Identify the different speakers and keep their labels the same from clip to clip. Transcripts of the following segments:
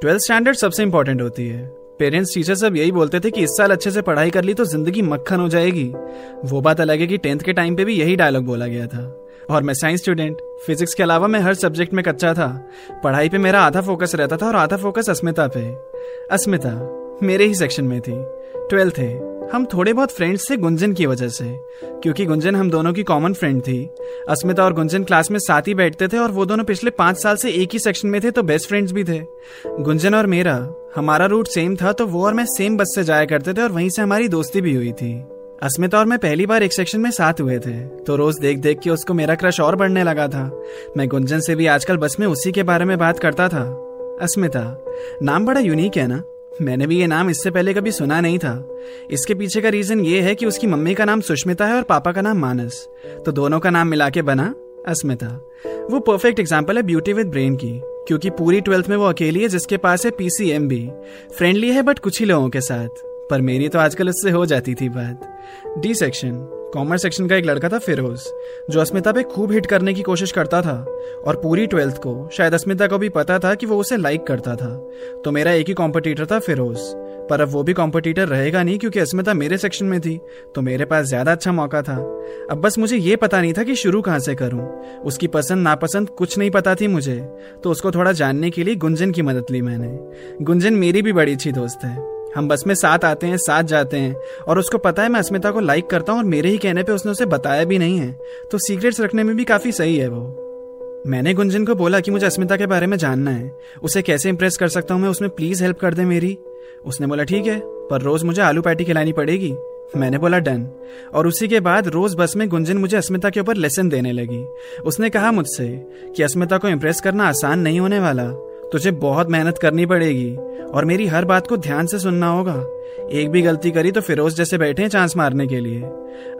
Speaker 1: Twelfth standard सबसे important होती है। पेरेंट्स टीचर सब यही बोलते थे कि इस साल अच्छे से पढ़ाई कर ली तो ज़िंदगी मक्खन हो जाएगी। वो बात अलग है कि टेंथ के टाइम पे भी यही डायलॉग बोला गया था। और मैं साइंस स्टूडेंट फिजिक्स के अलावा मैं हर सब्जेक्ट में कच्चा था। पढ़ाई पे मेरा आधा फोकस रहता था और आधा फोकस अस्मिता पे। अस्मिता मेरे ही सेक्शन में थी। ट्वेल्थ है। हम थोड़े बहुत फ्रेंड्स थे गुंजन की वजह से, क्योंकि गुंजन हम दोनों की कॉमन फ्रेंड थी। अस्मिता और गुंजन क्लास में साथ ही बैठते थे और वो दोनों पिछले पाँच साल से एक ही सेक्शन में थे तो बेस्ट फ्रेंड्स भी थे। गुंजन और मेरा, हमारा रूट सेम था तो वो और मैं सेम बस से जाया करते थे और वहीं से हमारी दोस्ती भी हुई थी। अस्मिता और मैं पहली बार एक सेक्शन में साथ हुए थे तो रोज देख देख के उसको मेरा क्रश और बढ़ने लगा था। मैं गुंजन से भी आजकल बस में उसी के बारे में बात करता था। अस्मिता, नाम बड़ा यूनिक है ना? मैंने भी ये नाम इससे पहले कभी सुना नहीं था। इसके पीछे का रीजन ये है कि उसकी मम्मी का नाम सुष्मिता है और पापा का नाम मानस। तो दोनों का नाम मिला के बना अस्मिता। वो परफेक्ट एग्ज़ाम्पल है ब्यूटी विद ब्रेन की, क्योंकि पूरी ट्वेल्थ में वो अकेली है, जिसके पास है पीसीएम भी फ्रेंडली है बट कुछ ही लोगों के साथ। पर मेरी तो आजकल इससे हो जाती थी बात। डी सेक्शन कॉमर्स सेक्शन का एक लड़का था फिरोज जो अस्मिता पे खूब हिट करने की कोशिश करता था और पूरी ट्वेल्थ को, शायद अस्मिता को भी पता था कि वो उसे लाइक करता था। तो मेरा एक ही कॉम्पिटिटर था फिरोज पर अब वो भी कॉम्पिटिटर रहेगा नहीं क्योंकि अस्मिता मेरे सेक्शन में थी तो मेरे पास ज़्यादा अच्छा मौका था। अब बस मुझे ये पता नहीं था कि शुरू कहाँ से करूँ। उसकी पसंद नापसंद कुछ नहीं पता थी मुझे तो उसको थोड़ा जानने के लिए गुंजन की मदद ली मैंने। गुंजन मेरी भी बड़ी अच्छी दोस्त है। हम बस में साथ आते हैं, साथ जाते हैं। और उसको पता है मैं अस्मिता को लाइक करता हूँ और मेरे ही कहने पे उसने उसे बताया भी नहीं है। तो सीक्रेट्स रखने में भी काफ़ी सही है वो। मैंने गुंजन को बोला कि मुझे अस्मिता के बारे में जानना है। उसे कैसे इंप्रेस कर सकता हूँ मैं? उसमें प्लीज़ हेल्प कर दे मेरी। उसने बोला, ठीक है, पर रोज मुझे आलू पैटी खिलानी पड़ेगी। मैंने बोला, डन। और उसी के बाद रोज बस में गुंजन मुझे अस्मिता के ऊपर लेसन देने लगी। उसने कहा मुझसे कि अस्मिता को इम्प्रेस करना आसान नहीं होने वाला। तुझे बहुत मेहनत करनी पड़ेगी और मेरी हर बात को ध्यान से सुनना होगा। एक भी गलती करी तो फिरोज जैसे बैठे हैं चांस मारने के लिए।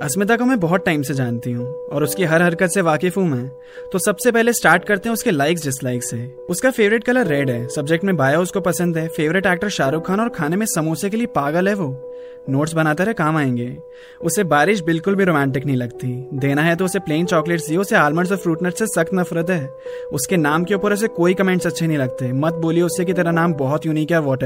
Speaker 1: अस्मिता को मैं बहुत टाइम से जानती हूँ और उसकी हर हरकत से वाकिफ हूँ मैं। तो सबसे पहले स्टार्ट करते हैं उसके लाइक्स डिसलाइक से। उसका फेवरेट कलर रेड है। सब्जेक्ट में बायो उसको पसंद है। फेवरेट एक्टर शाहरुख खान और खाने में समोसे के लिए पागल है वो। नोट्स बनाते रहे, काम आएँगे। उसे बारिश बिल्कुल भी रोमांटिक नहीं लगती। देना है तो उसे प्लेन चॉकलेट्स दिए उसे आलमंड्स और फ्रूट नट से सख्त नफरत है। उसके नाम के ऊपर उसे कोई कमेंट्स अच्छे नहीं लगते। मत बोलिए उससे कि तेरा नाम बहुत यूनिक है वॉट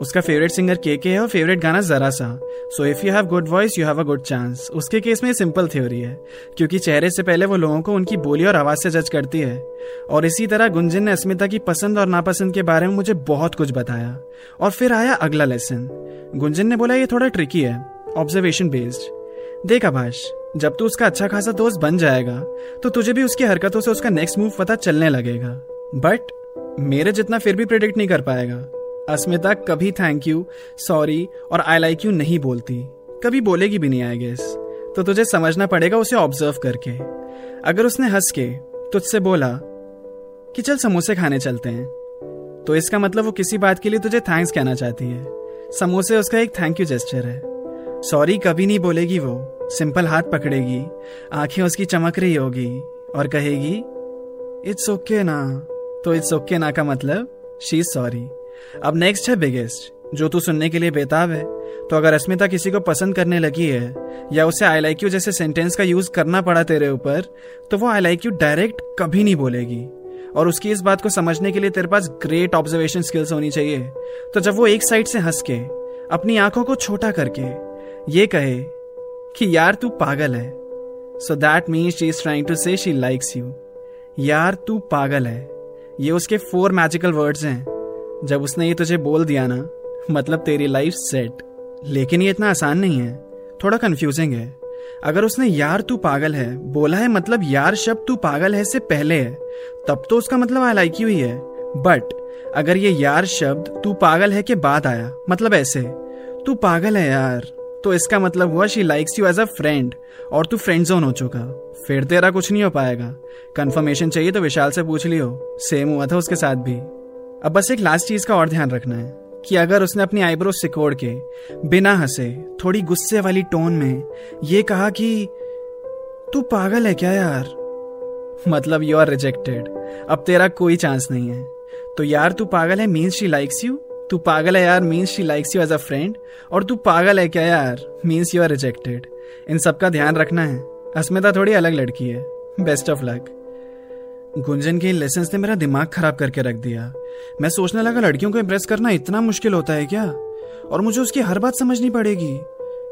Speaker 1: उसका फेवरेट सिंगर के के है और फेवरेट गाना जरा सा। So if you have good voice you have a good chance उसके केस में सिंपल थ्योरी है, क्योंकि चेहरे से पहले वो लोगों को उनकी बोली और आवाज़ से जज करती है। और इसी तरह गुंजन ने अस्मिता की पसंद और नापसंद के बारे में मुझे बहुत कुछ बताया। और फिर आया अगला लेसन गुंजन ने बोला, ये थोड़ा ट्रिकी है ऑब्जर्वेशन बेस्ड देख आभाष, जब तू उसका अच्छा खासा दोस्त बन जाएगा तो तुझे भी उसकी हरकतों से उसका नेक्स्ट मूव पता चलने लगेगा। बट मेरे जितना फिर भी प्रिडिक्ट नहीं कर पाएगा। अस्मिता कभी थैंक यू सॉरी और आई लाइक यू नहीं बोलती। कभी बोलेगी भी नहीं आई गेस तो तुझे समझना पड़ेगा उसे ऑब्ज़र्व करके। अगर उसने हंस के तुझसे बोला कि चल समोसे खाने चलते हैं तो इसका मतलब वो किसी बात के लिए तुझे थैंक्स कहना चाहती है। समोसे, उसका एक थैंक यू जेस्टर है। सॉरी कभी नहीं बोलेगी वो। सिंपल हाथ पकड़ेगी। आँखें उसकी चमक रही होगी और कहेगी इट्स ओके ना। तो इट्स ओके ना का मतलब शी सॉरी अब नेक्स्ट है बिगेस्ट जो तू सुनने के लिए बेताब है। तो अगर अस्मिता किसी को पसंद करने लगी है, या उसे आई लाइक यू जैसे सेंटेंस का यूज़ करना पड़ा तेरे ऊपर तो वो आई लाइक यू डायरेक्ट कभी नहीं बोलेगी। और उसकी इस बात को समझने के लिए तेरे पास ग्रेट ऑब्जर्वेशन स्किल्स होनी चाहिए। तो जब वो एक साइड से हंस के अपनी आँखों को छोटा करके, ये कहे कि, यार, तू पागल है। So that means she is trying to say she likes you यार, तू पागल है। ये उसके फोर मैजिकल वर्ड्स हैं। जब उसने ये तुझे बोल दिया ना मतलब तेरी लाइफ सेट लेकिन ये इतना आसान नहीं है। थोड़ा कंफ्यूजिंग है। अगर उसने यार तू पागल है, बोला है मतलब यार शब्द तू पागल है से पहले है, तब तो उसका मतलब आई लाइक यू ही। है बट अगर ये यार शब्द तू पागल है के बाद आया मतलब ऐसे, तू पागल है यार तो इसका मतलब हुआ she likes you as a friend और तू फ्रेंड जोन हो चुका, फिर तेरा कुछ नहीं हो पाएगा। कंफर्मेशन चाहिए तो विशाल से पूछ लियो सेम हुआ था उसके साथ भी। अब बस एक लास्ट चीज़ का और ध्यान रखना है। कि अगर उसने अपनी आईब्रो सिकोड़ के, बिना हंसे, थोड़ी गुस्से वाली टोन में ये कहा कि, तू पागल है क्या यार? मतलब यू आर रिजेक्टेड अब तेरा कोई चांस नहीं है. तो यार, तू पागल है मीन्स शी लाइक्स यू तू पागल है यार means she likes you as a friend और तू पागल है क्या यार मीन्स यू आर रिजेक्टेड इन सब का ध्यान रखना है। अस्मिता थोड़ी अलग लड़की है। बेस्ट ऑफ़ लक गुंजन के लेसन ने मेरा दिमाग खराब करके रख दिया। मैं सोचने लगा, लड़कियों को इम्प्रेस करना इतना मुश्किल होता है क्या? और मुझे उसकी हर बात समझनी पड़ेगी।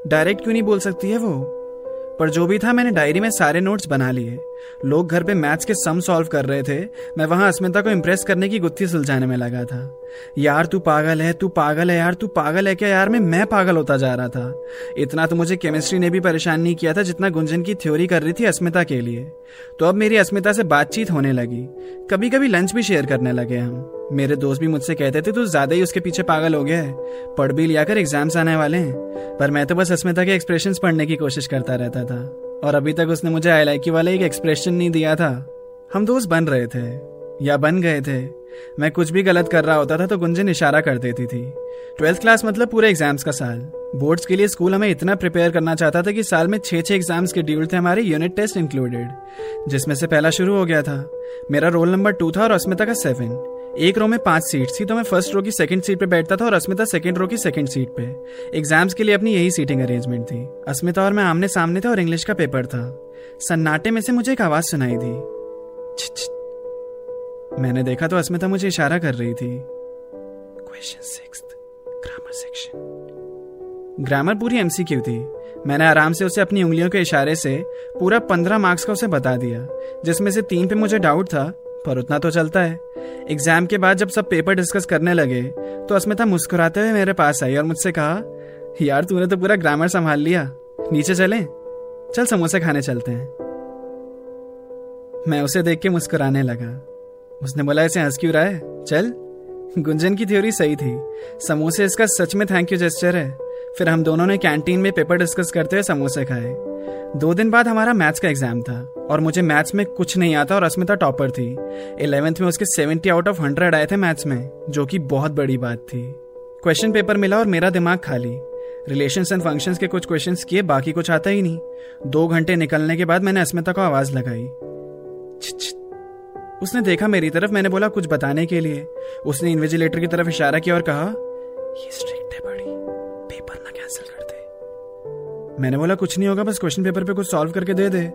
Speaker 1: डायरेक्ट क्यों नहीं बोल सकती है वो? पर जो भी था, मैंने डायरी में सारे नोट्स बना लिए। लोग घर पे मैथ्स के सम सॉल्व कर रहे थे। मैं वहाँ अस्मिता को इम्प्रेस करने की गुत्थी सुलझाने में लगा था। यार, तू पागल है, तू पागल है यार, तू पागल है क्या यार? मैं मैं पागल होता जा रहा था। इतना तो मुझे केमिस्ट्री ने भी परेशान नहीं किया था जितना गुंजन की थ्योरी कर रही थी अस्मिता के लिए। तो अब मेरी अस्मिता से बातचीत होने लगी। कभी कभी लंच भी शेयर करने लगे हम। मेरे दोस्त भी मुझसे कहते थे, तू ज़्यादा ही उसके पीछे पागल हो गया है। पढ़ भी लिया कर एग्ज़ाम्स आने वाले हैं। पर मैं तो बस अस्मिता के एक्सप्रेशन पढ़ने की कोशिश करता रहता था। और अभी तक उसने मुझे आई वाला एक एक्सप्रेशन नहीं दिया था। हम दोस्त बन रहे थे, या बन गए थे। मैं कुछ भी गलत कर रहा होता था तो गुंजन इशारा कर देती थी। ट्वेल्थ क्लास मतलब पूरे एग्ज़ाम्स का साल। बोर्ड्स के लिए स्कूल हमें इतना प्रिपेयर करना चाहता था कि साल में छह छह एग्ज़ाम्स के ड्यूल थे हमारे यूनिट टेस्ट इंक्लूडेड जिसमें से पहला शुरू हो गया था। मेरा रोल नंबर टू था और अस्मिता का सेवन एक रो में पाँच सीट थी तो मैं फ़र्स्ट रो की सेकंड सीट पे बैठता था और अस्मिता सेकंड रो की सेकंड सीट पे। एग्ज़ाम्स के लिए अपनी यही सीटिंग अरेंजमेंट थी। अस्मिता और मैं आमने सामने थे और इंग्लिश का पेपर था। सन्नाटे में से मुझे एक आवाज़ सुनाई दी। मैंने देखा तो अस्मिता मुझे इशारा कर रही थी। Question six grammar section grammar पूरी एमसीक्यू थी। मैंने आराम से उसे अपनी उंगलियों के इशारे से पूरा पंद्रह मार्क्स का उसे बता दिया, जिसमें से तीन पे मुझे डाउट था पर उतना तो चलता है। एग्ज़ाम के बाद जब सब पेपर डिस्कस करने लगे तो अस्मिता मुस्कुराते हुए मेरे पास आई और मुझसे कहा, यार, तूने तो पूरा ग्रामर संभाल लिया। नीचे चले? चल समोसे खाने चलते हैं। मैं उसे देख के मुस्कुराने लगा। उसने बोला, ऐसे हंस क्यों रहा है? चल। गुंजन की थ्योरी सही थी। समोसे इसका सच में थैंक यू जेस्टर है। फिर हम दोनों ने कैंटीन में पेपर डिस्कस करते हुए समोसे खाए। दो दिन बाद हमारा मैथ्स का एग्ज़ाम था और मुझे मैथ्स में कुछ नहीं आता और अस्मिता टॉपर थी। इलेवेंथ में उसके सेवेंटी आउट ऑफ़ हंड्रेड आए थे मैथ्स में, जो कि बहुत बड़ी बात थी। क्वेश्चन पेपर मिला और मेरा दिमाग खाली। रिलेशन एंड फ़ंक्शन के कुछ क्वेश्चन किए, बाकी कुछ आता ही नहीं। दो घंटे निकलने के बाद मैंने अस्मिता को आवाज़ लगाई। उसने देखा मेरी तरफ़, मैंने बोला, कुछ बताने के लिए। उसने इन्विजिलेटर की तरफ़ इशारा किया और कहा, ये मैंने बोला, कुछ नहीं होगा, बस क्वेश्चन पेपर पे कुछ सॉल्व करके दे दे।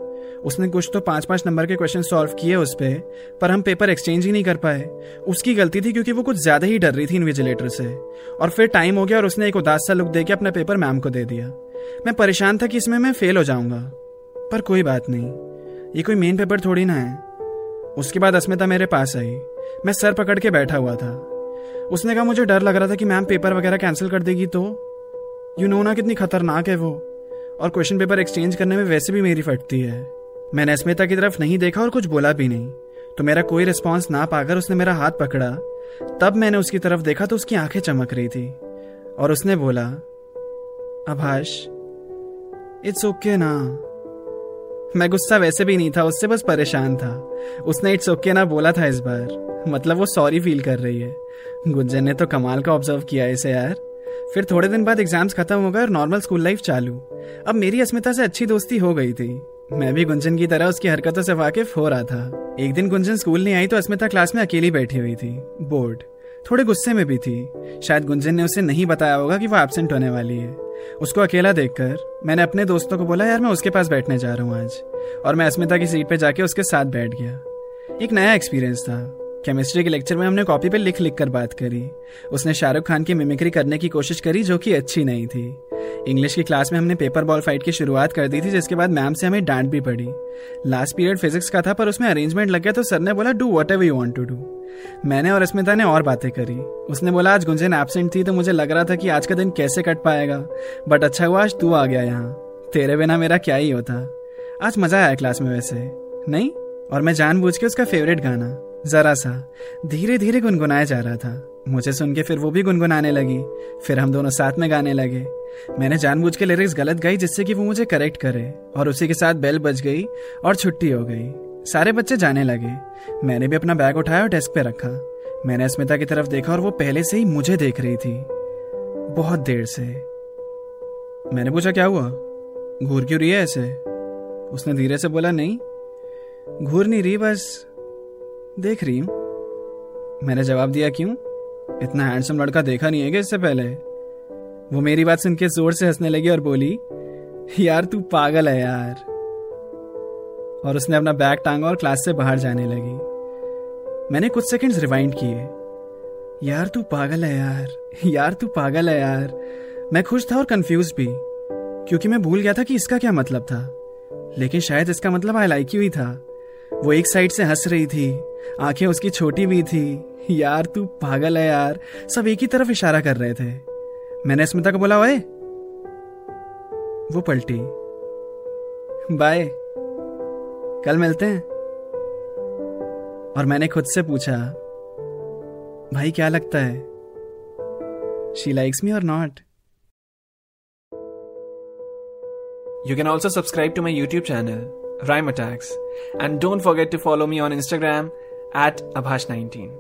Speaker 1: उसने कुछ तो पाँच पाँच नंबर के क्वेश्चन सॉल्व किए उस पर पर हम पेपर एक्सचेंज ही नहीं कर पाए। उसकी गलती थी क्योंकि वो कुछ ज़्यादा ही डर रही थी इन्विजिलेटर से। और फिर टाइम हो गया और उसने एक उदास सा लुक दे के अपना पेपर मैम को दे दिया। मैं परेशान था कि इसमें मैं फेल हो जाऊँगा। पर कोई बात नहीं। ये कोई मेन पेपर थोड़ी ना है। उसके बाद अस्मिता मेरे पास आई। मैं सर पकड़ के बैठा हुआ था। उसने कहा, मुझे डर लग रहा था कि मैम पेपर वगैरह कैंसिल कर देगी तो? यू नो ना कितनी खतरनाक है वो। और क्वेश्चन पेपर एक्सचेंज करने में वैसे भी मेरी फटती है। मैंने अस्मिता की तरफ़ नहीं देखा और कुछ बोला भी नहीं। तो मेरा कोई रिस्पॉन्स ना पाकर उसने मेरा हाथ पकड़ा। तब मैंने उसकी तरफ़ देखा तो उसकी आँखें चमक रही थी। और उसने बोला, अभाष इट्स ओके ना। मैं गुस्सा वैसे भी नहीं था, उससे बस परेशान था। उसने इट्स ओके ना बोला था इस बार। मतलब वो सॉरी फील कर रही है। गुंजन ने तो कमाल का ऑब्ज़र्व किया इसे यार। फिर थोड़े दिन बाद एग्ज़ाम्स खत्म हो गए और नॉर्मल स्कूल लाइफ चालू। अब मेरी अस्मिता से अच्छी दोस्ती हो गई थी। मैं भी गुंजन की तरह उसकी हरकतों से वाकिफ हो रहा था। एक दिन गुंजन स्कूल नहीं आई तो अस्मिता क्लास में अकेली बैठी हुई थी। बोर्ड थोड़े गुस्से में भी थी। शायद गुंजन ने उसे नहीं बताया होगा कि वो एबसेंट होने वाली है। उसको अकेला देखकर मैंने अपने दोस्तों को बोला, यार, मैं उसके पास बैठने जा रहा हूँ आज। और मैं अस्मिता की सीट पर जाके उसके साथ बैठ गया। एक नया एक्सपीरियंस था। केमिस्ट्री के लेक्चर में हमने कॉपी पे लिख लिख कर बात करी। उसने शाहरुख खान की मिमिक्री करने की कोशिश करी जो कि अच्छी नहीं थी। इंग्लिश की क्लास में हमने पेपर बॉल फाइट की शुरुआत कर दी थी, जिसके बाद मैम से हमें डांट भी पड़ी। लास्ट पीरियड फिजिक्स का था, पर उसमें अरेंजमेंट लग गया तो सर ने बोला do whatever you want to do मैंने और अस्मिता ने और बातें करी। उसने बोला, आज गुंजन एबसेंट थी तो मुझे लग रहा था कि आज का दिन कैसे कट पाएगा। बट अच्छा हुआ, आज तू आ गया यहाँ। तेरे बिना मेरा क्या ही होता। आज मज़ा आया क्लास में वैसे। नहीं? और मैं जानबूझ के उसका फेवरेट गाना। जरा सा धीरे धीरे गुनगुनाया जा रहा था। मुझे सुन के फिर वो भी गुनगुनाने लगी। फिर हम दोनों साथ में गाने लगे। मैंने जानबूझ के लिरिक्स गलत गाई जिससे कि वो मुझे करेक्ट करे और उसी के साथ बेल बज गई और छुट्टी हो गई। सारे बच्चे जाने लगे। मैंने भी अपना बैग उठाया और डेस्क पे रखा। मैंने अस्मिता की तरफ़ देखा और वो पहले से ही मुझे देख रही थी। बहुत देर से। मैंने पूछा, क्या हुआ? घूर क्यों रही है ऐसे? उसने धीरे से बोला, नहीं। घूर नहीं रही, बस देख रही हूँ। मैंने जवाब दिया, क्यों? इतना हैंडसम लड़का देखा नहीं है इससे पहले? वो मेरी बात सुन के ज़ोर से हंसने लगी और बोली, यार, तू पागल है यार। और उसने अपना बैग टांगा और क्लास से बाहर जाने लगी। मैंने कुछ सेकंड्स रिवाइंड किए। यार, तू पागल है यार। यार, तू पागल है यार। मैं खुश था और कंफ्यूज भी, क्योंकि मैं भूल गया था कि इसका क्या मतलब था। लेकिन शायद इसका मतलब आई लाइक यू ही था। वो एक साइड से हंस रही थी। आँखें उसकी छोटी भी थी। यार तू पागल है यार। सब एक ही तरफ़ इशारा कर रहे थे। मैंने स्मिता को बोला ओए। वो पलटी। बाय। कल मिलते हैं। और मैंने खुद से पूछा भाई क्या लगता है? शी लाइक्स मी और not
Speaker 2: You can also subscribe to my YouTube channel, Rhyme Attacks, and don't forget to follow me on Instagram at Abhash19.